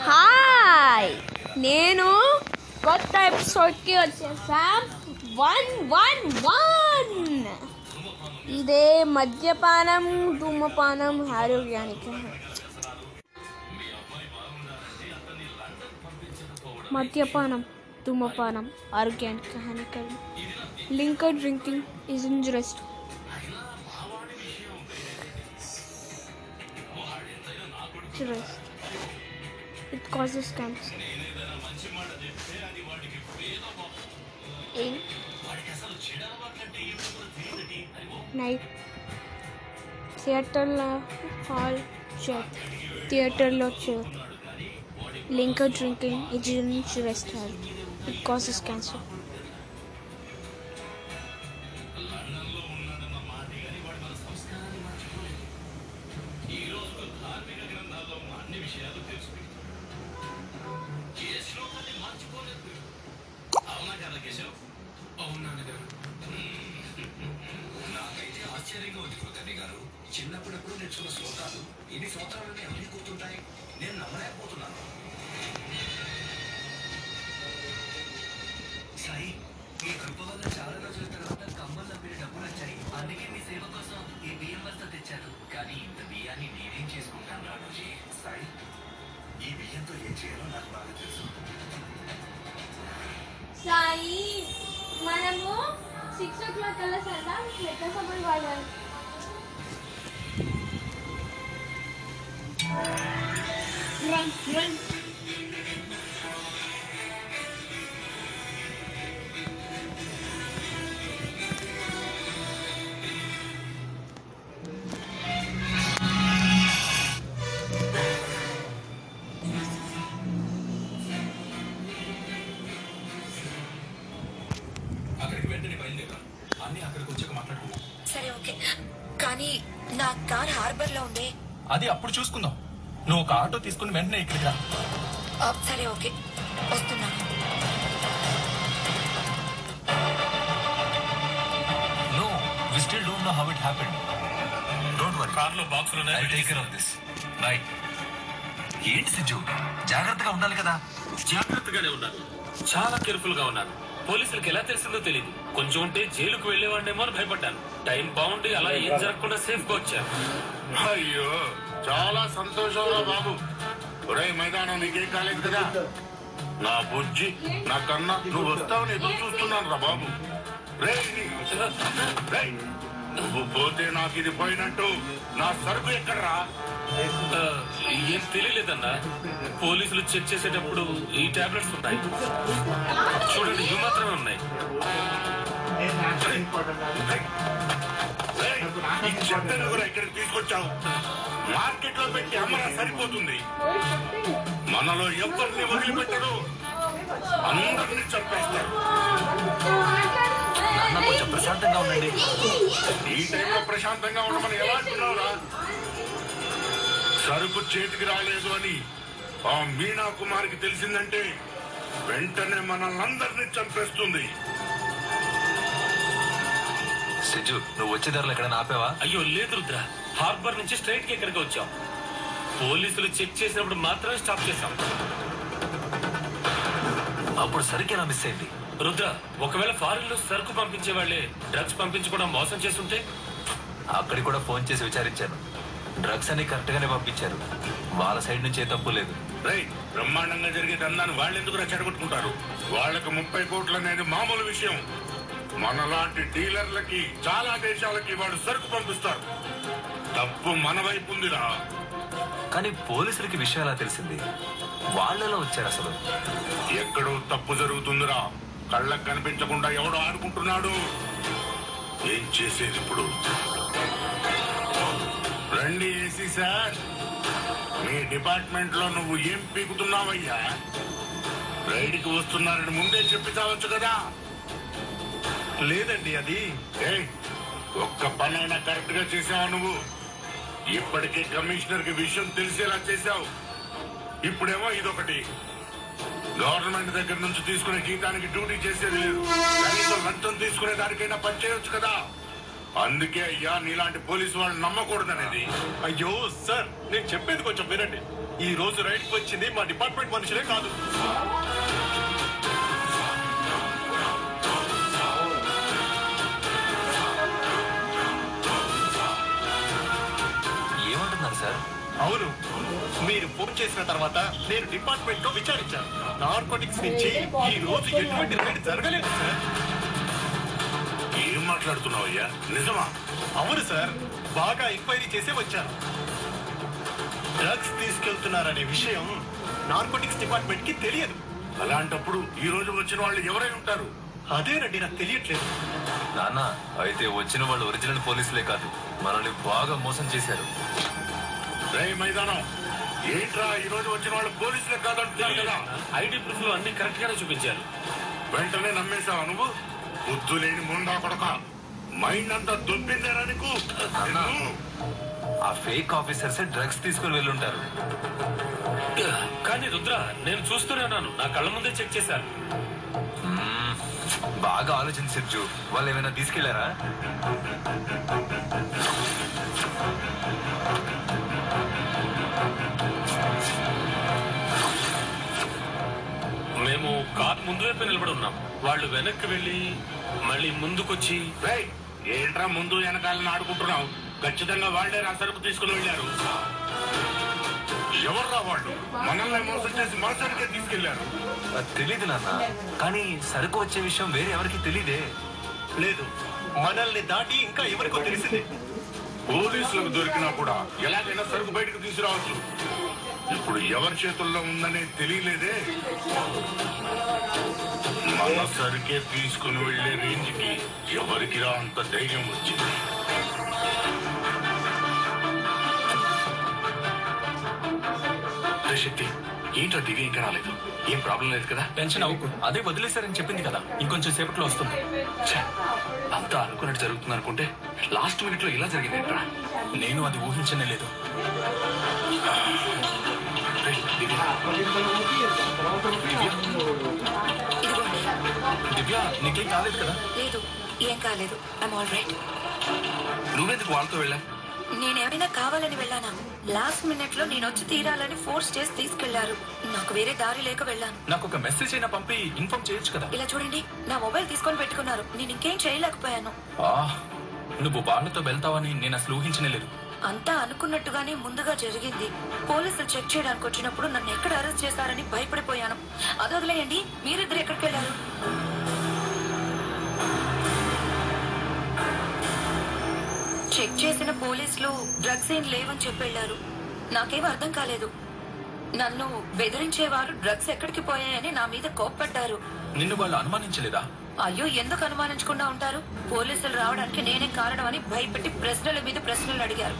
Hi నేను కొత్త ఎపిసోడ్కి వచ్చేసాం. One one one. ఇదే మద్యపానం ధూమపానం ఆరోగ్యానికి. మద్యపానం ధూమపానం ఆరోగ్యానికి హానికరం. Liquor drinking is injurious Injurious. It causes cancer. Eight. Night థియేటర్లో హాల్ చేత్ థియేటర్లో చేత్ linker drinking is restaurant it causes cancer అవునా కదా కేశవ్ అవును నాన్నగారు. నాకైతే ఆశ్చర్యంగా ఉంది కృతజ్ఞ గారు. చిన్నప్పుడెప్పుడు నేర్చుకున్న శ్లోకాలు ఇన్ని సంవత్సరాలని అన్ని గుర్తుంటాయి? నేను నమ్మలేకపోతున్నాను. కానీ నా కార్ హార్బర్లో ఉంది. అది అప్పుడు చూసుకుందాం. నువ్వు ఒక ఆటో తీసుకుని వెంటనే ఇక్కడికి రా. ఆ, సరే ఓకే. వస్తున్నాను no we still don't know how it happened don't worry కార్లో బాక్సులు I take care of this right ఏంటి సిజ్జు? జాగ్రత్తగా ఉండాలి కదా. జాగ్రత్తగానే ఉన్నాను చాలా కేర్ఫుల్గా ఉన్నాను. పోలీసులకు ఎలా తెలిసిందో తెలియదు కొంచెం ఉంటే జైలుకు వెళ్ళేవాడినేమో అని భయపడ్డాను. టైం బాగుండి అలా ఏం జరగకుండా సేఫ్గా వచ్చాను. అయ్యో చాలా సంతోషంరా బాబు. ఒరే మైదానం నీకేం కాలేదు కదా? నా బుజ్జి నా కన్నా నువ్వు వస్తావని ఎదురు చూస్తున్నాను రా బాబు. రేయ్ నీ- రేయ్, నువ్వు పోతే నాకు ఇది పోయినట్టు నా సరుకు ఎక్కడరా? ఏం తెలియలేదన్నా. పోలీసులు చెక్ చేసేటప్పుడు ఈ టాబ్లెట్స్ ఉన్నాయి చూడండి ఇవి మాత్రమే ఉన్నాయి. ఈ చెత్తను కూడా ఇక్కడికి తీసుకొచ్చావు. మార్కెట్లో పెట్టి అమ్మరా సరిపోతుంది. మనలో ఎవరిని వదిలిపెట్టడు? అందరినీ చంపేస్తారు. ప్రశాంతంగా ఉండండి. ఈ టైంలో ప్రశాంతంగా ఉండమని ఎలా అంటున్నావురా? సరుకు చేతికి రాలేదు అని ఆ మీనా కుమార్కి తెలిసిందంటే వెంటనే మనల్ని అందరినీ చంపేస్తుంది. సిజ్జు నువ్వు వచ్చే ధరలు ఎక్కడైనా ఆపేవా? అయ్యో లేదు రుద్ర. హార్బర్ నుంచి స్ట్రైట్కి ఇక్కడికి వచ్చాం. పోలీసులు చెక్ చేసినప్పుడు మాత్రమే స్టాప్ చేశాం. అప్పుడు సరికేనా మిస్ అయింది? రుద్ర ఒకవేళ ఫారిన్లో సరుకు పంపించే వాళ్ళే డ్రగ్స్ పంపించకుండా మోసం చేస్తుంటే? అక్కడికి కూడా ఫోన్ చేసి విచారించాను. డ్రగ్స్ అన్ని కరెక్ట్ గానే పంపించారు. వాళ్ళ సైడ్ నుంచి ఏ తప్పు లేదు. బ్రహ్మాండంగా జరిగే దందాన్ని వాళ్ళు ఎందుకు చెడగొట్టుకుంటారు? వాళ్ళకి ముప్పై కోట్లు అనేది మామూలు విషయం. మనలాంటి డీలర్లకి చాలా దేశాలకి వాళ్ళు సరుకు పంపిస్తారు. తప్పు మన వైపు ఉందిరా. కానీ పోలీసులకి విషయం ఎలా తెలిసింది? వాళ్ళలో వచ్చారు అసలు. ఎక్కడో తప్పు జరుగుతుందిరా. కళ్ళకు కనిపించకుండా ఎవడో ఆడుకుంటున్నాడు. ఏం చేసేది ఇప్పుడు? రండి ఏసీ సార్. మీ డిపార్ట్మెంట్లో నువ్వు ఏం పీకుతున్నావయ్యా? రైడ్కి వస్తున్నారని ముందే చెప్పి చావచ్చు కదా? లేదండి అది. ఏయ్, ఒక్క పనైనా కరెక్ట్గా చేసావా నువ్వు? ఇప్పటికే కమిషనర్కి విషయం తెలిసేలా చేశావు. ఇప్పుడేమో ఇదొకటి. గవర్నమెంట్ దగ్గర నుంచి తీసుకునే జీతానికి డ్యూటీ చేసేది లేదు. కనీసం లంచం తీసుకునే దానికైనా పని చేయొచ్చు కదా? అందుకే అయ్యా నీలాంటి పోలీసు వాళ్ళు నమ్మకూడదనేది. అయ్యో సార్ నేను చెప్పేది కొంచెం వినండి. ఈ రోజు రైడ్కి వచ్చింది మా డిపార్ట్మెంట్ మనుషులే కాదు. ఏమంటున్నారు సార్? అవును. మీరు ఫోన్ చేసిన తర్వాత నేను డిపార్ట్మెంట్లో విచారించాను. నార్కోటిక్స్ నుంచి ఈ రోజు ఎటువంటి రైడ్ జరగలేదు సార్. ఏం మాట్లాడుతున్నావు అయ్యా నిజమా? అవును సార్. బాగా ఎంక్వైరీ చేసే వచ్చాను. డ్రగ్స్ తీసుకెళ్తున్నారనే విషయం నార్కోటిక్స్ డిపార్ట్మెంట్కి తెలియదు. అలాంటప్పుడు ఈ రోజు వచ్చిన వాళ్ళు ఎవరై ఉంటారు? అదేనండి నాకు తెలియట్లేదు. నాన్న అయితే వచ్చిన వాళ్ళు ఒరిజినల్ పోలీసులే కాదు. మనల్ని బాగా మోసం చేశారు. రే మైదానం ఏంట్రా ఈ రోజు వచ్చిన వాళ్ళు పోలీసులే కాదంటున్నారు కదా? ఐడి ప్రూఫ్లో అన్ని కరెక్ట్ గానే చూపించారు. వెంటనే నమ్మేశావా నువ్వు? బుద్ధు లేని ముండా కొడక మైండ్ అంతా దొబ్బిందేరా నీకు? ఆ ఫేక్ ఆఫీసర్స్ డ్రగ్స్ తీసుకుని వెళ్ళుంటారు. కానీ రుద్ర నేను చూస్తూనే ఉన్నాను. నా కళ్ళ ముందే చెక్ చేశాను మ్మ్. బాగా ఆలోచించి సిర్జు. వాళ్ళు ఏమైనా తీసుకెళ్ళారా? మేము కార్ ముందు వైపు నిలబడి ఉన్నాం. వాళ్ళు వెనక్కి వెళ్ళి మళ్ళీ ముందుకొచ్చి ఏంట్రా ముందు వెనకాలని ఆడుకుంటున్నావు? ఖచ్చితంగా వాళ్ళే రా సరుకు తీసుకుని వెళ్ళారు. ఎవర్రా వాళ్ళు? మనల్ని మోసం చేసి మోసానికే తీసుకెళ్ళారు అది తెలీదు నాన్న. కానీ సరుకు వచ్చే విషయం వేరే ఎవరికి తెలీదే. లేదు. మనల్ని దాటి ఇంకా ఎవరికో తెలిసిందే. పోలీసులకు దొరికినా కూడా ఎలాగైనా సరుకు బయటకు తీసుకురావచ్చు. ఇప్పుడు ఎవరి చేతుల్లో ఉందనే తెలియలేదే? మన సరుకే తీసుకుని వెళ్ళే రేంజ్కి ఎవరికి రా అంత ధైర్యం వచ్చింది? శక్తి ఏంటో దివ్య ఇంకా రాలేదు? ఏం ప్రాబ్లం లేదు కదా? టెన్షన్ అవ్వకు. అదే వదిలేశారని చెప్పింది కదా. ఇంకొంచెం సేపట్లో వస్తుంది. అంతా అనుకున్నట్టు జరుగుతుంది అనుకుంటే లాస్ట్ మినిట్లో ఇలా జరిగింది నేను అది ఊహించనే లేదు. దివ్య నీకేం కాలేదు కదా లేదు ఏం కాలేదు. ఐమ్ ఆల్ రైట్ నువ్వెందుకు వాళ్ళతో వెళ్ళా? నేనేమైనా కావాలని వెళ్ళానా? లాస్ట్ మినిట్లో నేను వచ్చి తీరాలని ఫోర్స్ చేసి తీసుకెళ్ళారు. నాకు వేరే దారి లేక వెళ్ళాను. నాకు ఒక మెసేజ్ అయినా పంపి ఇన్ఫార్మ్ చేయొచ్చు కదా? ఇలా చూడండి నా మొబైల్ తీసుకొని పెట్టుకున్నారు. నేను ఇంకేం చేయలేకపోయాను. నువ్వు వాళ్ళతో వెళ్తావని నేను అసలు ఊహించనే లేదు. అంతా అనుకున్నట్టుగానే ముందుగా జరిగింది. పోలీసులు చెక్ చేయడానికి వచ్చినప్పుడు నన్ను ఎక్కడ అరెస్ట్ చేశారని భయపడిపోయాను. అది వదిలేయండి మీరిద్దరు ఎక్కడికి వెళ్ళారు? చెక్ చేసిన పోలీసులు డ్రగ్స్ ఏం లేవని చెప్పి వెళ్ళారు. నాకేం అర్థం కాలేదు. నన్ను బెదిరించేవారు డ్రగ్స్ ఎక్కడికి పోయాయని నా మీద కోప్పడ్డారు. నిన్ను వాళ్ళు అనుమానించలేదా? అయ్యో ఎందుకు అనుమానించకుండా ఉంటారు? పోలీసులు రావడానికి నేనే కారణం అని భయపెట్టి ప్రశ్నల మీద ప్రశ్నలు అడిగారు.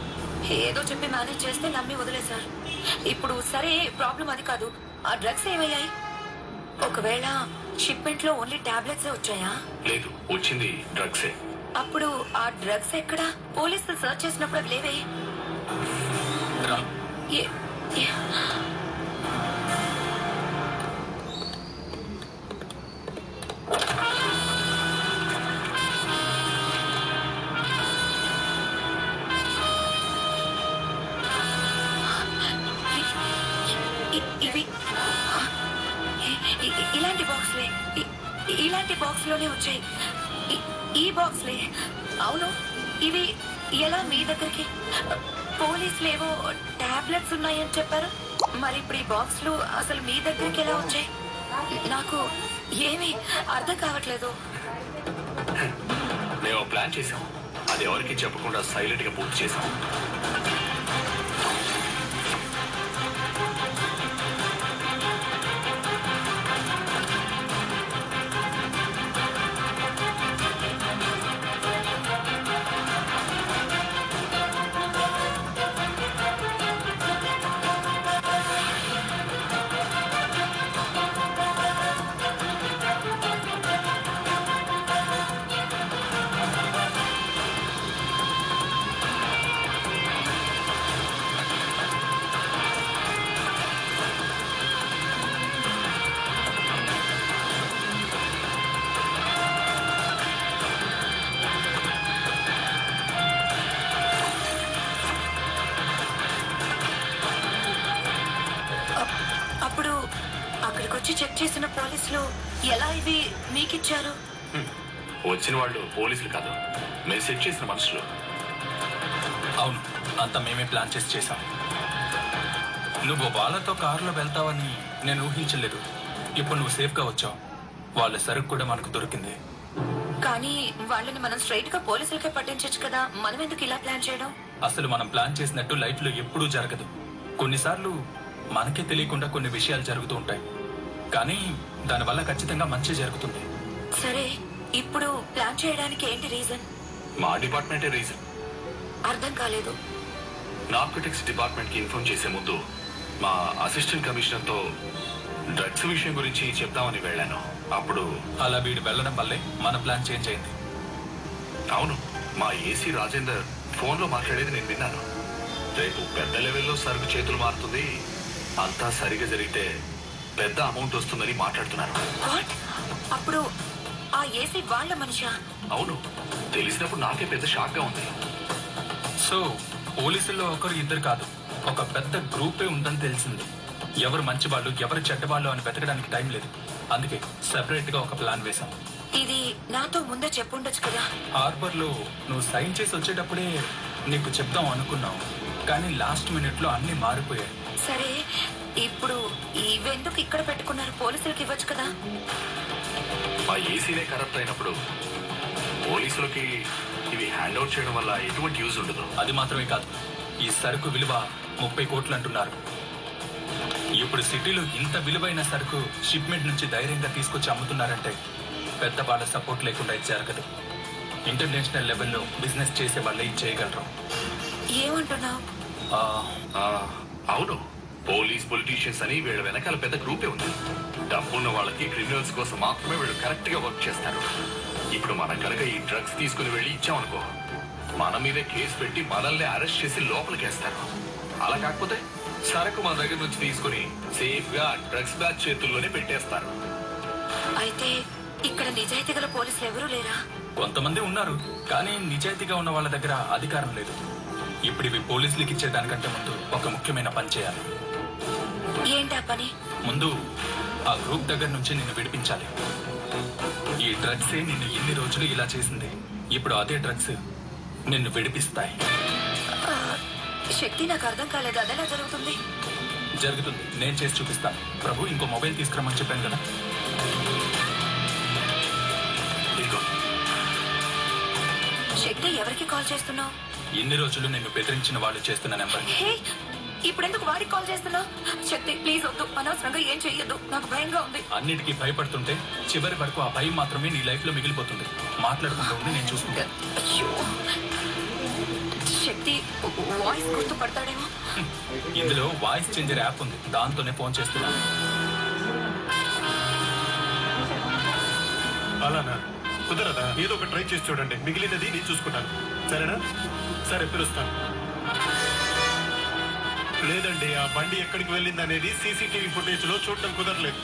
ఏదో చెప్పి మేనేజ్ చేస్తే నమ్మి వదిలేశారు. ఇప్పుడు సరే ప్రాబ్లం అది కాదు. ఆ డ్రగ్స్ ఏమయ్యాయి? ఒకవేళ షిప్మెంట్లో ఓన్లీ టాబ్లెట్స్ వచ్చాయా? లేదు వచ్చింది డ్రగ్సే. అప్పుడు ఆ డ్రగ్స్ ఎక్కడ? పోలీసులు సర్చ్ చేసినప్పుడు అవి లేవే? వచ్చాయి. ఈ బాక్స్లే. అవును ఇవి ఎలా మీ దగ్గరికి? పోలీసులేవో టాబ్లెట్స్ ఉన్నాయని చెప్పారు. మరి ఇప్పుడు ఈ బాక్స్లు అసలు మీ దగ్గరికి ఎలా వచ్చాయి? నాకు ఏమీ అర్థం కావట్లేదు. మేము ప్లాన్ చేసాం అది ఎవరికి చెప్పకుండా సైలెంట్గా పూర్తి చేసాం చేసిన పోలీసులు ఎలా ఇవి మీకిచ్చారు? వచ్చిన వాళ్ళు పోలీసులు కాదు. మేము సెట్ చేసిన మనుషులు. అవును. అంతా మేమే ప్లాన్ చేసి చేశాం. నువ్వు వాళ్ళతో కారులో వెళ్తావని నేను ఊహించలేదు. ఇప్పుడు నువ్వు సేఫ్గా వచ్చావు. వాళ్ళ సరుకు కూడా మనకు దొరికింది. కానీ వాళ్ళని మనం స్ట్రైట్గా పోలీసులకే పట్టించొచ్చు కదా. మనం ఎందుకు ఇలా ప్లాన్ చేయడం? అసలు మనం ప్లాన్ చేసినట్టు లైఫ్లో ఎప్పుడూ జరగదు. కొన్నిసార్లు మనకే తెలియకుండా కొన్ని విషయాలు జరుగుతూ ఉంటాయి. కానీ దానివల్ల ఖచ్చితంగా మంచి జరుగుతుంది సరే ఇప్పుడు ప్లాన్ చేయడానికి ఏంటి రీజన్? మా డిపార్ట్మెంటే రీజన్. అర్థం కాలేదు. నార్కోటిక్స్ డిపార్ట్మెంట్కి ఇన్ఫార్మ్ చేసే ముందు మా అసిస్టెంట్ కమిషనర్తో డ్రగ్స్ విషయం గురించి చెప్తామని వెళ్ళాను. అప్పుడు అలా వీడు వెళ్ళడం వల్లే మన ప్లాన్ చేంజ్ అయింది. అవును మా ఏసీ రాజేందర్ ఫోన్లో మాట్లాడేది నేను విన్నాను. రేపు పెద్ద లెవెల్లో సరుకు చేతులు మారుతుంది అంతా సరిగా జరిగితే పెద్ద అమౌంట్ వస్తుందని మాట్లాడుతున్నారు. వాట్ అప్పుడు ఆ ఏసీ వాళ్ళ మనిషా? అవును తెలిసినప్పుడు నాకే పెద్ద షాక్గా ఉంది. సో పోలీసుల్లో ఒకరు ఇద్దరు కాదు ఒక పెద్ద గ్రూపే ఉందని తెలిసింది. ఎవరు మంచి వాళ్ళు ఎవరు చెడ్డ వాళ్ళు అని వెతకడానికి టైం లేదు. అందుకే సెపరేట్గా ఒక ప్లాన్ వేశాం. ఇది నాతో ముందే చెప్పుండొచ్చు కదా? హార్బర్లో నువ్వు సైన్ చేసి వచ్చేటప్పుడే నీకు చెప్దాం అనుకున్నావు. కానీ లాస్ట్ మినిట్లో అన్ని మారిపోయాయి. సరే ఇప్పుడు ఇవెందుకు ఇక్కడ పెట్టుకున్నారు? పోలీసులకి ఇవ్వచ్చు కదా. మా ఏసీనే కరప్ట్ అయినప్పుడు పోలీసులకి ఇవి హ్యాండ్ అవుట్ చేయడం వల్ల ఎటువంటి యూజ్ ఉండదు. అది మాత్రమే కాదు. ఈ సరుకు విలువ ముప్పై కోట్లు అంటున్నారు. ఇప్పుడు సిటీలో ఇంత విలువైన సరుకు షిప్మెంట్ నుంచి ధైర్యంగా తీసుకొచ్చి అమ్ముతున్నారంటే పెద్ద వాళ్ళ సపోర్ట్ లేకుండా ఇది జరగదు. ఇంటర్నేషనల్ లెవెల్లో బిజినెస్ చేసే వాళ్ళే ఇది చేయగలరు. ఏమంటున్నావు? ఆ, ఆ, అవును. పోలీస్ పొలిటీషియన్స్ అని వీళ్ళ వెనకాల పెద్ద గ్రూపే ఉంది. డబ్బున్న వాళ్ళకి క్రిమినల్స్ కోసం మాత్రమే వీళ్ళు కరెక్ట్గా వర్క్ చేస్తారు. ఇప్పుడు మనం కనుక ఈ డ్రగ్స్ తీసుకుని వెళ్ళి ఇచ్చామనుకో మన మీదే కేసు పెట్టి మనల్ని అరెస్ట్ చేసి లోపలికి వేస్తారు అలా కాకపోతే సరకు మన దగ్గర నుంచి తీసుకుని సేఫ్గా డ్రగ్స్ బ్యాచ్ చేతుల్లోనే పెట్టేస్తారు. అయితే ఇక్కడ నిజాయితీ గల పోలీసులు ఎవరూ లేరా? కొంతమంది ఉన్నారు కానీ నిజాయితీగా ఉన్న వాళ్ళ దగ్గర అధికారం లేదు. ఇప్పుడు ఇవి పోలీసులకు ఇచ్చేదానికంటే ముందు ఒక ముఖ్యమైన పని చేయాలి. ఏంటా పని? ముందు ఆ గ్రూప్ దగ్గర నుంచి నిన్ను విడిపించాలి. ఈ డ్రగ్సే నిన్ను ఎన్ని రోజులు ఇలా చేసింది. ఇప్పుడు అదే డ్రగ్స్ నిన్ను విడిపిస్తాయి. శక్తి నాకు అర్థం కాలేదు. అదెలా జరుగుతుంది? జరుగుతుంది. నేను చేసి చూపిస్తాను ప్రభు ఇంకో మొబైల్ తీసుకురమ్మని చెప్పాను కదా. శక్తి ఎవరికి కాల్ చేస్తున్నావు? ఎన్ని రోజులు నిన్ను బెదిరించిన వాళ్ళు చేస్తున్న నెంబర్ హే ఇప్పుడెందుకు వాడికి కాల్ చేస్తున్నావు? శక్తి ప్లీజ్ వద్దు. అనవసరంగా ఏం చెయ్యొద్దు. నాకు భయంగా ఉంది. అన్నిటికీ భయపడుతుంటే చివరి వరకు ఆ భయం మాత్రమే నీ లైఫ్లో మిగిలిపోతుంది. మాట్లాడకుండా ఉండి నేను చూసుకుంటాను అయ్యో. శక్తి వాయిస్ గుర్తుపడతాడేమో. ఇందులో వాయిస్ చేంజర్ యాప్ ఉంది. దాంతోనే ఫోన్ చేస్తున్నాను అలానా? కుదరదా? ఏదో ఒక ట్రై చేసి చూడండి. మిగిలినది నేను చూసుకుంటాను. సరేనా? సరే పిలుస్తాను. లేదండి ఆ బండి ఎక్కడికి వెళ్ళింది అనేది సీసీటీవీ ఫుటేజ్లో చూడటం కుదరలేదు.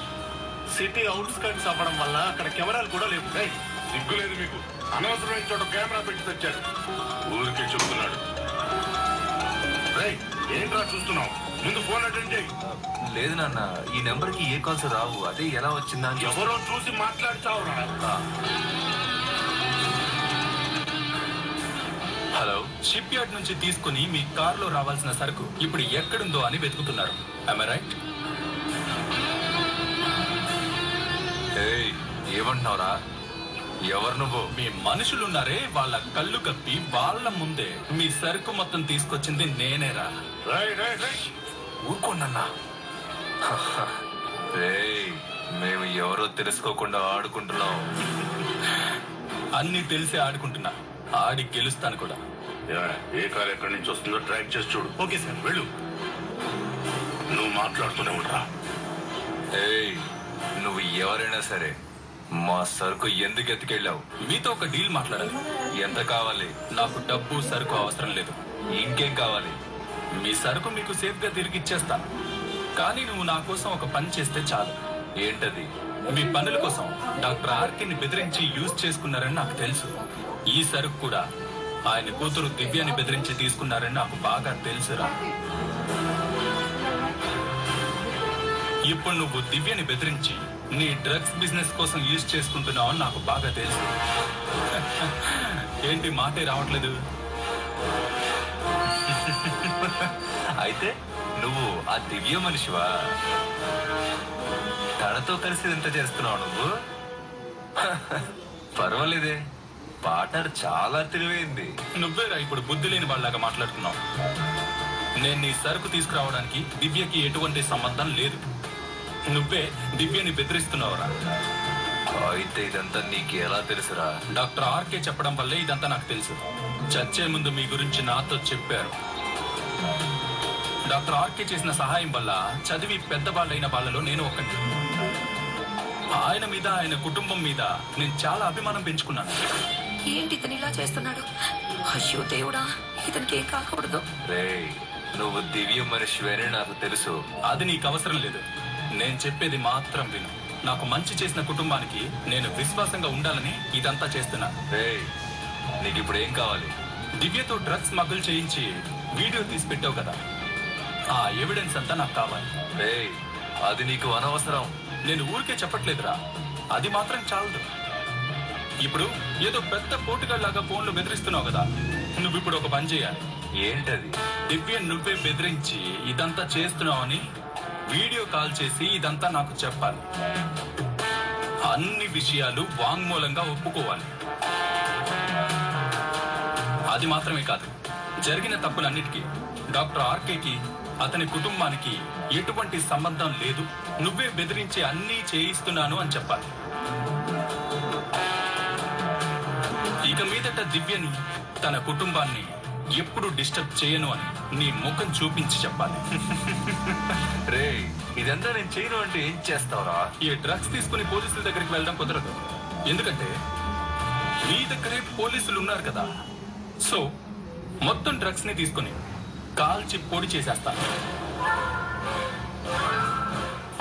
సిటీ అవుట్స్కట్స్ అవ్వడం వల్ల అక్కడ కెమెరాలు కూడా లేవు. సిగ్గులేదు మీకు. అనవసరమైన చోట కెమెరా పెట్టి తెచ్చాడు ఊరికే చెబుతున్నాడు. రేయ్, ఏంట్రా చూస్తున్నావు? ముందు ఫోన్ అటెండ్ చేయి. లేదు నాన్న ఈ నెంబర్కి ఏ కాల్స్ రావు. అదే ఎలా వచ్చిందా. ఎవరో చూసి మాట్లాడతావురా. షిప్ యార్డ్ నుంచి తీసుకుని మీ కారులో రావాల్సిన సరుకు ఇప్పుడు ఎక్కడుందో అని వెతుకుతున్నారు. రైట్ ఏయ్, ఏమంటున్నావురా? ఎవరు నువ్వు? మీ మనుషులున్నారే వాళ్ళ కళ్ళు కప్పి వాళ్ళ ముందే మీ సరుకు మొత్తం తీసుకొచ్చింది నేనేరా. ఊరుకోండన్నా. మేము ఎవరో తెలుసుకోకుండా ఆడుకుంటున్నాం. అన్ని తెలిసి ఆడుకుంటున్నా. ఆడి గెలుస్తాను కూడా. ఏ, ఏ కార్ ఎక్కడి నుంచి వస్తుందో ట్రాక్ చేసి చూడు. Okay sir. వెళ్ళు. నువ్వు మాట్లాడుతూనే ఉండరా. ఏయ్ నువ్వు ఎవరైనా సరే మా సరుకు ఎందుకు ఎత్తుకెళ్ళావు? మీతో ఒక డీల్ మాట్లాడాలి. ఎంత కావాలి? నాకు డబ్బు సరుకు అవసరం లేదు. ఇంకేం కావాలి? మీ సరుకు మీకు సేఫ్గా తిరిగి ఇచ్చేస్తాను కానీ నువ్వు నా కోసం ఒక పని చేస్తే చాలు. ఏంటది? మీ పనుల కోసం డాక్టర్ ఆర్కిని బెదిరించి యూజ్ చేసుకున్నారని నాకు తెలుసు. ఈ సరుకు కూడా ఆయన కూతురు దివ్యాని బెదిరించి తీసుకున్నారని నాకు బాగా తెలుసురా. ఇప్పుడు నువ్వు దివ్యని బెదిరించి నీ డ్రగ్స్ బిజినెస్ కోసం యూజ్ చేసుకుంటున్నావు అని నాకు బాగా తెలుసు. ఏంటి మాటే రావట్లేదు? అయితే నువ్వు ఆ దివ్య మనిషివా? తనతో కలిసి ఎంత చేస్తున్నావు నువ్వు? పర్వాలేదే. పార్ట్నర్ చాలా తెలివైంది. నువ్వేరా ఇప్పుడు బుద్ధి లేని వాళ్ళలాగా మాట్లాడుతున్నావు? నేను నీ సరుకు తీసుకురావడానికి దివ్యకి ఎటువంటి సంబంధం లేదు. నువ్వే దివ్యని బెదిరిస్తున్నావురా. అయితే ఇదంతా నీకు ఎలా తెలుసురా? డాక్టర్ ఆర్కే చెప్పడం వల్లే ఇదంతా నాకు తెలుసు. చచ్చే ముందు మీ గురించి నాతో చెప్పారు. డాక్టర్ ఆర్కే చేసిన సహాయం వల్ల చదివి పెద్దవాళ్ళైన వాళ్ళలో నేను ఒకటి ఆయన మీద ఆయన కుటుంబం మీద నేను చాలా అభిమానం పెంచుకున్నాను. ఏంటి ఇతను ఇలా చేస్తున్నాడు? అయ్యో దేవుడా ఇతనికి ఏం కాకూడదు. రేయ్ నువ్వు దివ్య మనిషివని నాకు తెలుసు. అది నీకు అవసరం లేదు. నేను చెప్పేది మాత్రం విను. నాకు మంచి చేసిన కుటుంబానికి నేను విశ్వాసంగా ఉండాలని ఇదంతా చేస్తున్నా. రేయ్ నీకు ఇప్పుడు ఏం కావాలి? దివ్యతో డ్రగ్స్ స్మగుల్ చేయించి వీడియో తీసి పెట్టావు కదా. ఆ ఎవిడెన్స్ అంతా నాకు కావాలి. రేయ్ అది నీకు అనవసరం. నేను ఊరికే చెప్పట్లేదురా. అది మాత్రం చాలదు. ఇప్పుడు ఏదో పెద్ద పోటుగాళ్ళలాగా ఫోన్లు బెదిరిస్తున్నావు కదా. నువ్వు ఇప్పుడు ఒక పని చేయాలి. ఏంటది? దివ్య నువ్వే బెదిరించి ఇదంతా చేస్తున్నావని వీడియో కాల్ చేసి ఇదంతా నాకు చెప్పాలి. అన్ని విషయాలు వాంగ్మూలంగా ఒప్పుకోవాలి. అది మాత్రమే కాదు జరిగిన తప్పులన్నిటికీ డాక్టర్ ఆర్కేకి అతని కుటుంబానికి ఎటువంటి సంబంధం లేదు. నువ్వే బెదిరించి అన్నీ చేయిస్తున్నాను అని చెప్పాలి. ఇక మీదట దివ్యని తన కుటుంబాన్ని ఎప్పుడు డిస్టర్బ్ చేయను అని నీ ముఖం చూపించి చెప్పాలి. రేయ్ ఇదంతా నేను చేయను అంటే ఏం చేస్తావురా? ఈ డ్రగ్స్ తీసుకుని పోలీసుల దగ్గరికి వెళ్ళడం కుదరదు. ఎందుకంటే మీ దగ్గరే పోలీసులు ఉన్నారు కదా. సో మొత్తం డ్రగ్స్ని తీసుకుని కాల్చి పొడి చేసేస్తాను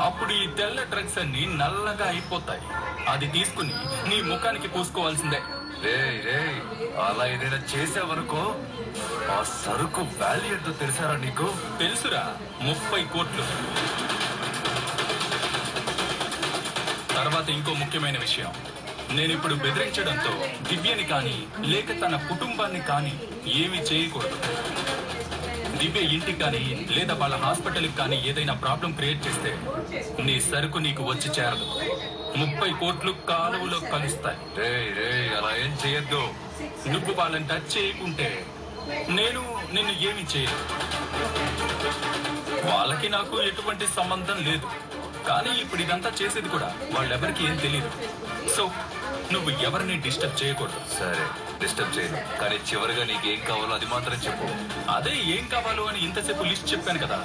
అప్పుడు ఈ తెల్ల డ్రగ్స్ అన్ని నల్లగా అయిపోతాయి. అది తీసుకుని నీ ముఖానికి పూసుకోవాల్సిందే. రేయ్ రే అలా ఏదైనా చేసావనుకో ఆ సరుకు వాల్యూ ఎంతో తెలుసారా నీకు? తెలుసురా ముప్పై కోట్లు. తర్వాత ఇంకో ముఖ్యమైన విషయం. నేను ఇప్పుడు బెదిరించడంతో దివ్యని కానీ లేక తన కుటుంబాన్ని కానీ ఏమీ చేయకూడదు. దివ్య ఇంటికి కానీ లేదా వాళ్ళ హాస్పిటల్కి కానీ ఏదైనా ప్రాబ్లం క్రియేట్ చేస్తే నీ సరుకు నీకు వచ్చి చేరదు. ముప్పై కోట్లు కాలువలో కలుస్తాయి. రేయ్ రేయ్ అలా ఏం చేయొద్దు నువ్వు వాళ్ళని టచ్ చేయకుంటే నేను నిన్ను ఏమి చేయను. వాళ్ళకి నాకు ఎటువంటి సంబంధం లేదు. కానీ ఇప్పుడు ఇదంతా చేసేది కూడా వాళ్ళెవరికి ఏం తెలియదు సో నువ్వు ఎవరిని డిస్టర్బ్ చేయకూడదు. సరే డిస్టర్బ్ చేయను. కానీ చివరిగా నీకేం కావాలో అది మాత్రం చెప్పు. అదే ఏం కావాలో అని ఇంతసేపు లిస్ట్ చెప్పాను కదా.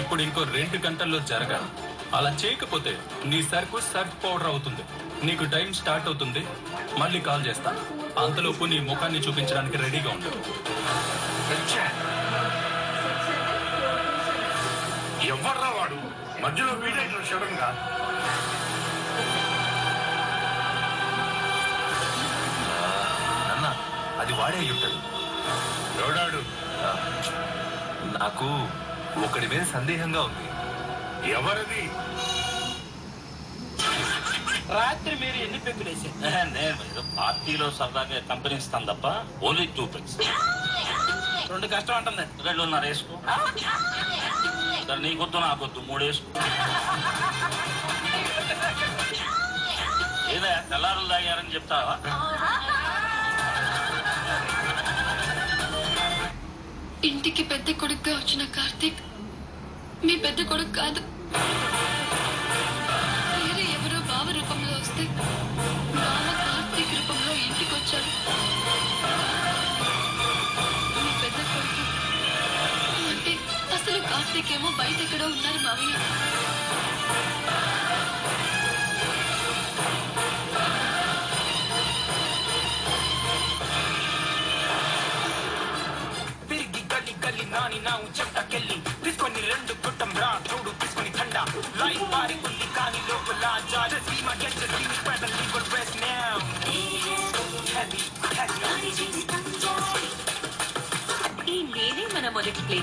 ఇప్పుడు ఇంకో రెండు గంటల్లో జరగాలి. అలా చేయకపోతే నీ సరుకు సర్ఫ్ పౌడర్ అవుతుంది. నీకు టైం స్టార్ట్ అవుతుంది. మళ్ళీ కాల్ చేస్తాను అంతలోపు నీ ముఖాన్ని చూపించడానికి రెడీగా ఉండు. ఎవర్రా వాడు? మధ్యలో వీడైన సడన్గా. నాన్న అది వాడే అయి ఉంటాడు ఎవడాడు? ఆ, నాకు ఒకడి మీద సందేహంగా ఉంది. ఎవరది? రాత్రి మీరు ఎన్ని పెగ్గులు వేసారు నేను పార్టీలో సరదాగా కంపెనీ ఇస్తాను తప్ప ఓన్లీ టూ పెగ్స్ రెండు కష్టం అంటుంది. రెండున్నర వేసుకో. సరే నీకొద్దు నాకొద్దు మూడు వేసుకో. ఏదా తెల్లారులు తాగారని చెప్తావా? ఇంటికి పెద్ద కొడుకుగా వచ్చిన కార్తీక్ మీ పెద్ద కొడుకు కాదు. వేరే ఎవరో బావ రూపంలో వస్తే బావ కార్తీక్ రూపంలో ఇంటికి వచ్చాడు మీ పెద్ద కొడుకు. అంటే అసలు కార్తీక్ ఏమో బయట ఎక్కడో ఉన్నారు మావయ్య. తిరిగి గల్లి గల్లి నాని నా చెట్టకెళ్ళి తీసుకొని రెండు గుట్టం రా చూడు తీసుకొని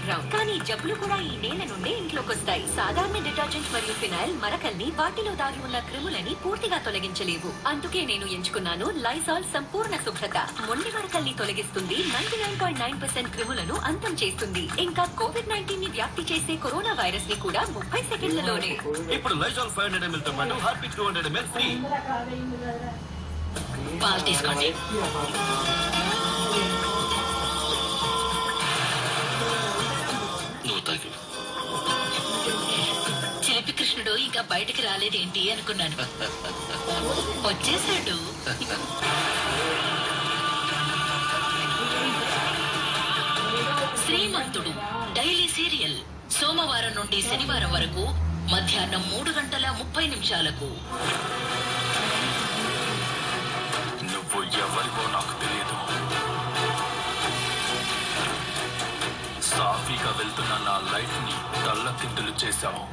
గ్రౌండ్ కానీ జబ్బులు కూడా ఈ నేల నుండే ఇంట్లోకి వస్తాయి సాధారణ డిటర్జెంట్ మరియు ఫినాయిల్ మరకల్ని వాటిలో దాగి ఉన్న క్రిములని పూర్తిగా తొలగించలేవు. అందుకే నేను ఎంచుకున్నాను లైజాల్ సంపూర్ణ శుభ్రత. మొండి మరకల్ని తొలగిస్తుంది ninety nine point nine percent క్రిములను అంతం చేస్తుంది. ఇంకా కోవిడ్ నైన్టీన్ని వ్యాప్తి చేసే కరోనా వైరస్ని కూడా ముప్పై సెకండ్లలోనే. ఇప్పుడు లైజాల్ ఫైవ్ హండ్రెడ్ ఎంఎల్తో పాటు Harpic two hundred M L. Free తీసుకోండి. చిలిపి ఇంకా బయటికి రాలేదేంటి అనుకున్నాను. వచ్చేసాడు. శ్రీమంతుడు డైలీ సీరియల్ సోమవారం నుండి శనివారం వరకు మధ్యాహ్నం మూడు గంటల ముప్పై నిమిషాలకు. నువ్వు ఎవరివో నాకు తెలియదు. సాఫీగా వెళ్తున్న నా లైఫ్ని తల్లకిందులు చేశావు.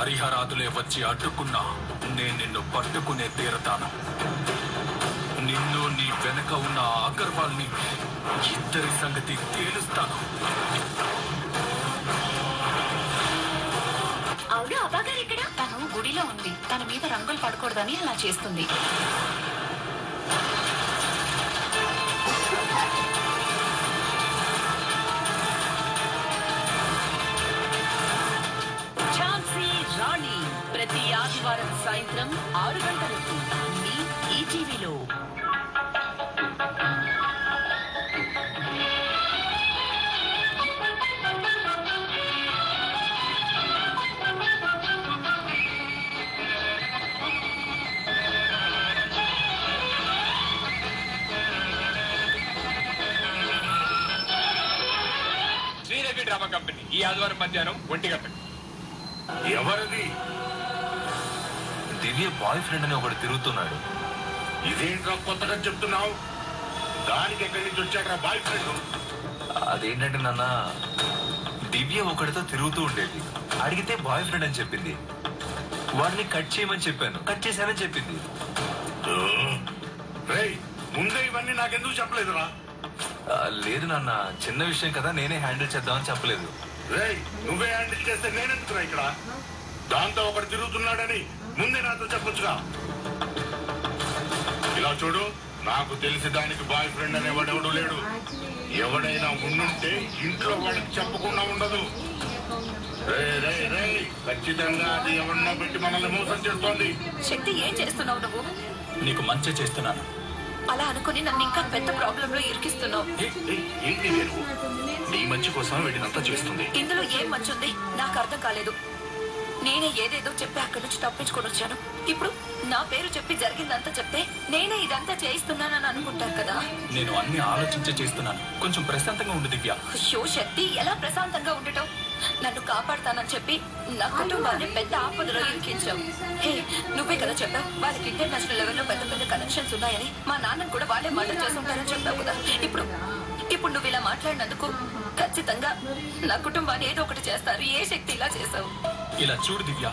హరిహరాదులే వచ్చి అడ్డుకున్నా నేను నిన్ను పట్టుకునే తీరతాను. నిన్ను నీ వెనక ఉన్న అగర్వాల్ని ఇద్దరి సంగతి తేలుస్తాను. అవును అబ్బాగారు ఇక్కడ? తను గుడిలో ఉంది. తన మీద రంగులు పడకూడదని అలా చేస్తుంది. ప్రతి ఆదివారం సాయంత్రం ఆరు గంటలకు మీ ఈటీవీలో. Sridevi drama company. ఈ ఆదివారం మధ్యాహ్నం ఒంటి గంటకు. ఎవరిది? దివ్య బాయ్ ఫ్రెండ్ అని ఒకడు తిరుగుతున్నాడు. ఇదేంట్రా కొత్తగా చెప్తున్నావు? దానికి ఎక్కడి నుంచి వచ్చాడ్రా బాయ్ ఫ్రెండ్ అదేంటంటే నాన్న దివ్య ఒకడితో తిరుగుతూ ఉండేది. అడిగితే బాయ్ ఫ్రెండ్ అని చెప్పింది. వాడిని కట్ చేయమని చెప్పాను. కట్ చేశానని చెప్పింది. రేయ్ ముందే ఇవన్నీ నాకెందుకు చెప్పలేదురా? లేదు నాన్న చిన్న విషయం కదా నేనే హ్యాండిల్ చేద్దామని చెప్పలేదు. రేయ్ నువ్వే హ్యాండిల్ చేస్తే నేనెందుకురా ఇక్కడ? దాంతో ఒకడు తిరుగుతున్నాడని ముందే నాతో చెప్పొచ్చుగా. ఇలా చూడు నాకు తెలిసి దానికి బాయ్ ఫ్రెండ్ అనేవాడు ఎవడు లేడు. ఎవడైనా ఉండుంటే ఇంట్లో వాళ్ళకి చెప్పకుండా ఉండదు. రే రే రే ఖచ్చితంగా అది ఎవరినో పెట్టి మనల్ని మోసం చేస్తోంది. శక్తి ఏం చేస్తున్నావు నువ్వు? నీకు మంచి చేస్తున్నాను. అలా అనుకుని నన్ను ఇంకా పెద్ద ప్రాబ్లం లో ఇరికిస్తున్నావు ఏంటి నీ మంచి కోసం వీడినంతా చేస్తుంది. ఇందులో ఏం మంచుంది? నాకు అర్థం కాలేదు. నేనే ఏదేదో చెప్పి అక్కడి నుంచి తప్పించుకొని వచ్చాను. ఇప్పుడు నా పేరు చెప్పి జరిగిందంతా చెప్తే నేనే ఇదంతా చేయిస్తున్నానని అనుకుంటారు కదా. నేను అన్ని ఆలోచించే చేస్తున్నాను. కొంచెం ప్రశాంతంగా ఉండు దివ్య. షో శక్తి ఎలా ప్రశాంతంగా ఉండటం? నన్ను కాపాడతానని చెప్పి నా కుటుంబాన్ని పెద్ద ఆపదలో ఇరికించావు. నువ్వే కదా చెప్పావు వాళ్ళకి ఇంటర్నేషనల్ లెవెల్లో పెద్ద పెద్ద కనెక్షన్స్ ఉన్నాయని. మా నాన్నను కూడా వాళ్ళే మర్డర్ చేసుంటారని చెప్పావు కదా. ఇప్పుడు ఇప్పుడు నువ్వు ఇలా మాట్లాడినందుకు ఖచ్చితంగా నా కుటుంబాన్ని ఏదో ఒకటి చేస్తారు. ఏ శక్తి ఇలా చేసావు ఇలా చూడు దివ్య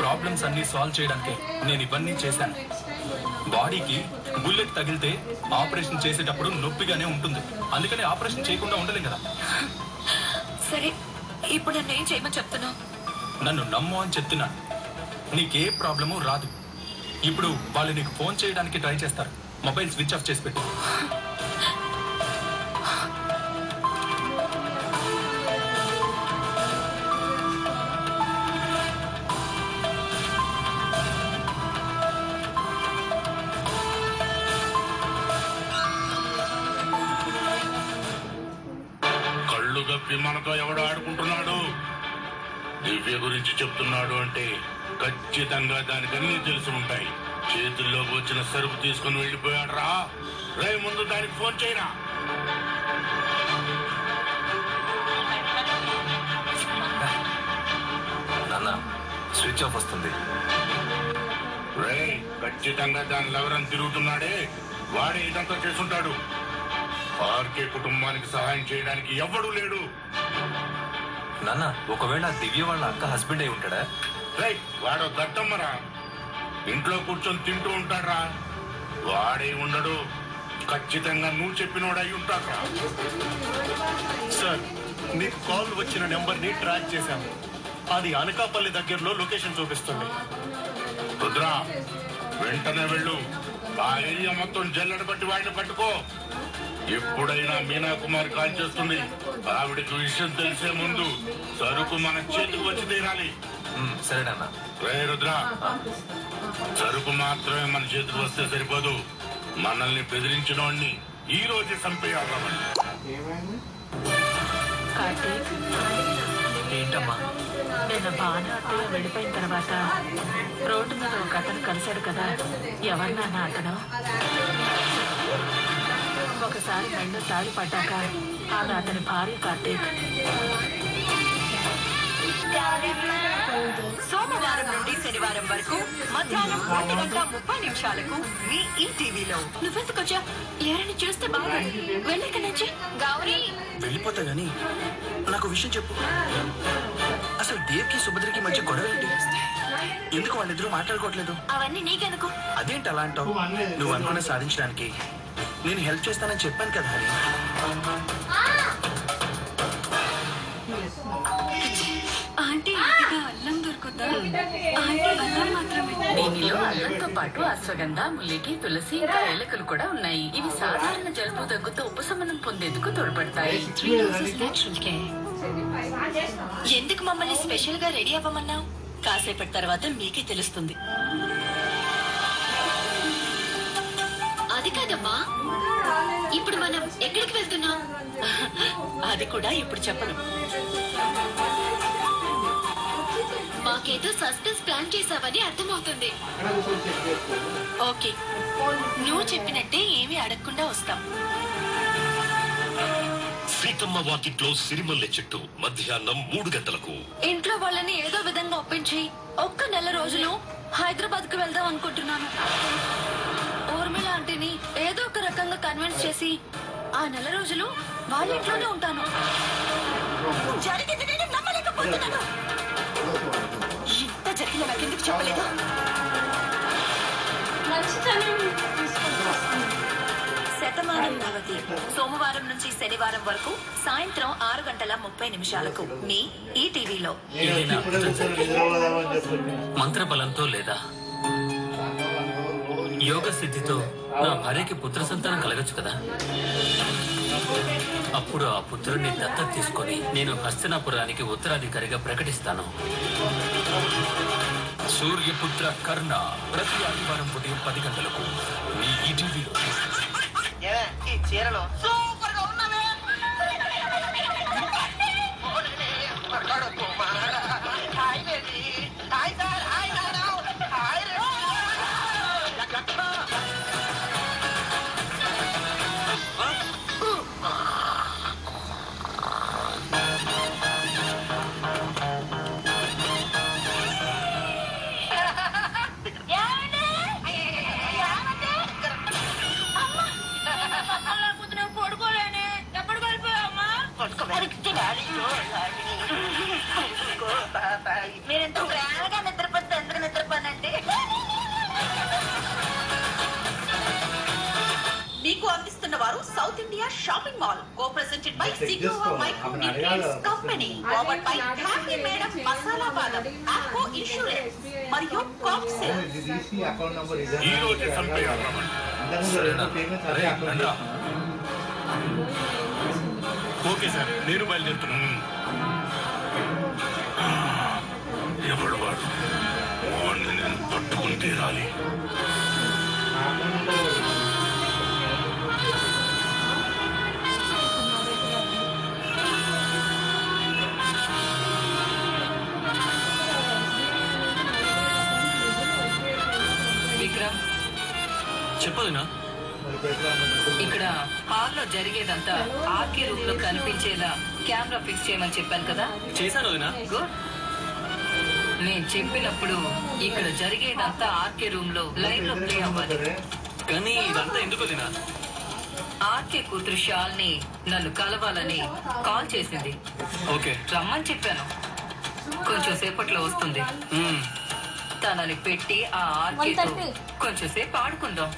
ప్రాబ్లమ్స్ అన్ని సాల్వ్ చేయడానికి నేను ఇవన్నీ చేశాను. బాడీకి బుల్లెట్ తగిలితే ఆపరేషన్ చేసేటప్పుడు నొప్పిగానే ఉంటుంది. అందుకని ఆపరేషన్ చేయకుండా ఉండలేం కదా. సరే ఇప్పుడు నన్ను ఏం చేయమని చెప్తున్నావు? నన్ను నమ్ము అని చెప్తున్నాను. నీకే ప్రాబ్లము రాదు. ఇప్పుడు వాళ్ళు నీకు ఫోన్ చేయడానికి ట్రై చేస్తారు. మొబైల్ స్విచ్ ఆఫ్ చేసి పెట్టు. అంటే ఖచ్చితంగా దానికి అన్ని తెలిసి ఉంటాయి. చేతుల్లోకి వచ్చిన సరుకు తీసుకుని వెళ్ళిపోయాడు రా రే ముందు దానికి ఫోన్ చేయరా. నాన్న స్విచ్ ఆఫ్ వస్తుంది. రే ఖచ్చితంగా దాని లవరం తిరుగుతున్నాడే. వాడే ఇదంతా చేసుంటాడు ఆర్కే కుటుంబానికి సహాయం చేయడానికి ఎవ్వడూ లేడు. నాన్న ఒకవేళ దివ్య వాళ్ళ అక్క హస్బెండ్ అయి ఉంటాడా? వాడు దట్టమ్మరా. ఇంట్లో కూర్చొని తింటూ ఉంటాడ్రా. వాడే ఉండడు. ఖచ్చితంగా నువ్వు చెప్పినోడు అయి ఉంటారా సార్ మీకు కాల్ వచ్చిన నెంబర్ని ట్రాక్ చేశాము. అది అనకాపల్లి దగ్గరలో లొకేషన్ చూపిస్తుంది. రుద్రా వెంటనే వెళ్ళు. ఆ ఏరియా మొత్తం జల్లెడ బట్టి వాడిని పట్టుకో. ఎప్పుడైనా మీనా కుమార్ కాల్ చేస్తుంది. ఆవిడకి విషయం తెలిసే ముందు సరుకు మన చేతికి వచ్చి తీరాలి. సరేనన్నా. రే రుద్ర సరుకు మాత్రమే మన చేతికి వస్తే సరిపోదు. మనల్ని బెదిరించిన వాడిని ఈ రోజే చంపేయాలి ఏంటమ్మా? నిన్న అత్తయ్య వెళ్ళిపోయిన తర్వాత రోడ్డు మీద ఒక అతను కలిశాడు కదా. ఎవరినాన్న అతను? ఒకసారి మెళ్ళు తాడి పడ్డాక ఆమె అతని భార్య కార్తీక్. సోమవారం నుండి శనివారం వరకు మధ్యాహ్నం ఒంటి గంట ముప్పై నిమిషాలకు మీ ఈ టీవీలో నువ్వెందుకొచ్చా ఎవరైనా చూస్తే బాగుంది వెళ్ళక నుంచి గౌరీ! వెళ్ళిపోతా గాని నాకు విషయం చెప్పు. అసలు దేవ్కి సుభద్రకి మధ్య గొడవ ఏంటి ఎందుకు వాళ్ళిద్దరూ మాట్లాడుకోవట్లేదు? అవన్నీ నీకెందుకు? అదేంటి అలా అంటావు? నువ్వు అనుకున్న సాధించడానికి నేను హెల్ప్ చేస్తానని చెప్పాను కదా హరి. అల్లం మాత్రమే దీనిలో అల్లంతో పాటు అశ్వగంధ ముల్లిటి తులసి ఇంకా ఏలకలు కూడా ఉన్నాయి. ఇవి సాధారణ జలుబు దగ్గుతో ఉపశమనం పొందేందుకు తోడ్పడతాయి. ఎందుకు మమ్మల్ని స్పెషల్గా రెడీ అవ్వమన్నావు? కాసేపటి తర్వాత మీకే తెలుస్తుంది. అది కాదమ్మా. ఇప్పుడు మనం ఎక్కడికి వెళ్తున్నాం? అది కూడా ఇప్పుడు చెప్పను. మాకేదో సస్పెన్స్ ప్లాన్ చేసావని అర్థమవుతుంది. ఓకే. నువ్వు చెప్పినట్టే ఏమీ అడగకుండా వస్తాం. సీతమ్మ వాకిట్లో సిరిమల్లె చెట్టు మధ్యాహ్నం మూడు గంటలకు. ఇంట్లో వాళ్ళని ఏదో విధంగా ఒప్పించి ఒక్క నెల రోజులు హైదరాబాద్కు వెళ్దాం అనుకుంటున్నాను. ఊర్మిళ ఆంటీని ఏదో ఒక రకంగా కన్విన్స్ చేసి ఆ నెల రోజులు వాళ్ళ ఇంట్లోనే ఉంటాను. జరిగింది నేను నమ్మలేకపోతున్నాను. నాకెందుకు చెప్పలేదు శతమానం భవతి సోమవారం నుంచి శనివారం వరకు సాయంత్రం ఆరు గంటల ముప్పై నిమిషాలకు మీ ఈ టీవీలో. ఏదైనా మంత్రబలంతో లేదా? యోగ సిద్ధితో నా భార్యకి పుత్ర సంతానం కలగచ్చు కదా? అప్పుడు ఆ పుత్రుడిని దత్తత తీసుకొని నేను హస్తినాపురానికి ఉత్తరాధికారిగా ప్రకటిస్తాను. సూర్యపుత్ర కర్ణ ప్రతి ఆదివారం ఉదయం పది గంటలకు మీ ఈటీవీలో. ఈ చీరలో? వారు south India shopping mall co presented by సిగోవా micro nutrients company powered by happy madam masala బాదం ఆక్వో ఇన్సూరెన్స్ మరియు కాక్సెల్ ఈ రోజే ఓకే సార్ నేను బయలుదేరుతున్నాను ఎవడు వాడు? వాడిని నేను పట్టుకుని తీరాలి. చెప్పదునా ఇక్కడ హాల్లో జరిగేదంతా ఆర్కే రూమ్లో కనిపించేలా కెమెరా ఫిక్స్ చేయమని చెప్పాను కదా. చేశాను గుడ్ నేను చెప్పినప్పుడు ఇక్కడ జరిగేదంతా ఆర్కే రూమ్లో లైవ్లో ప్లే అవ్వాలి. కానీ ఇదంతా ఎందుకు వదినా? ఆర్కే కూతురు షాల్ని నన్ను కలవాలని కాల్ చేసింది. ఓకే. రమ్మని చెప్పాను. కొంచెం సేపట్లో వస్తుంది. తనని పెట్టి ఆ ఆర్కేతో కొంచెం సేపు ఆడుకుందాం.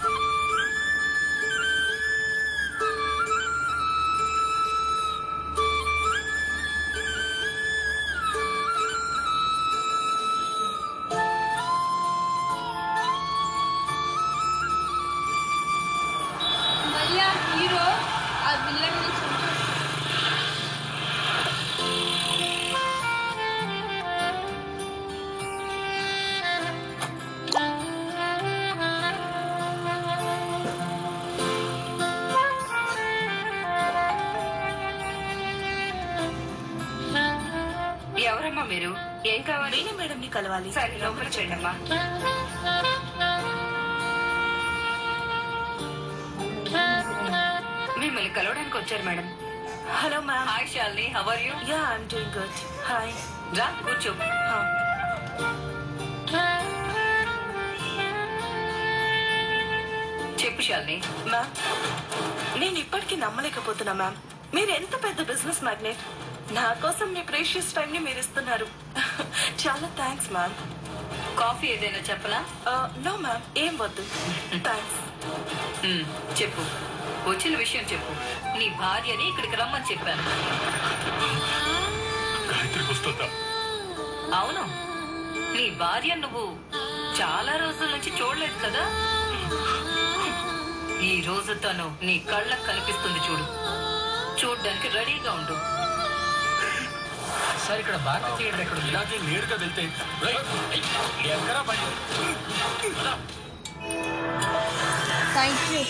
మిమ్మల్ని కలవడానికి వచ్చారు madam. Hello ma'am hi Shalini how are you ya I'm doing good hi రా కూర్చో. చెప్పు శాలిని మ్యామ్ నేను ఇప్పటికీ నమ్మలేకపోతున్నా మ్యామ్ మీరు ఎంత పెద్ద బిజినెస్ మ్యాగ్నెట్ నా కోసం మీ ప్రేషియస్ టైం ని మీరు ఇస్తున్నారు. చాలా థ్యాంక్స్ మ్యామ్ కాఫీ ఏదైనా చెప్పలా నో మ్యామ్ ఏం వద్దు. థ్యాంక్స్ మ్, చెప్పు. వచ్చిన విషయం చెప్పు. నీ భార్యని ఇక్కడికి రమ్మని చెప్పాను. గాయత్రికి వస్తుందా? అవును. నీ భార్య నువ్వు చాలా రోజుల నుంచి చూడలేదు కదా? ఈ రోజు తను నీ కళ్ళకు కనిపిస్తుంది చూడు. చూడ్డానికి రెడీగా ఉండు. సార్ ఇక్కడ భారత థియేటర్ ఎక్కడ ఇలాగే నేరుగా వెళ్తే ఎక్కడా థ్యాంక్ యూ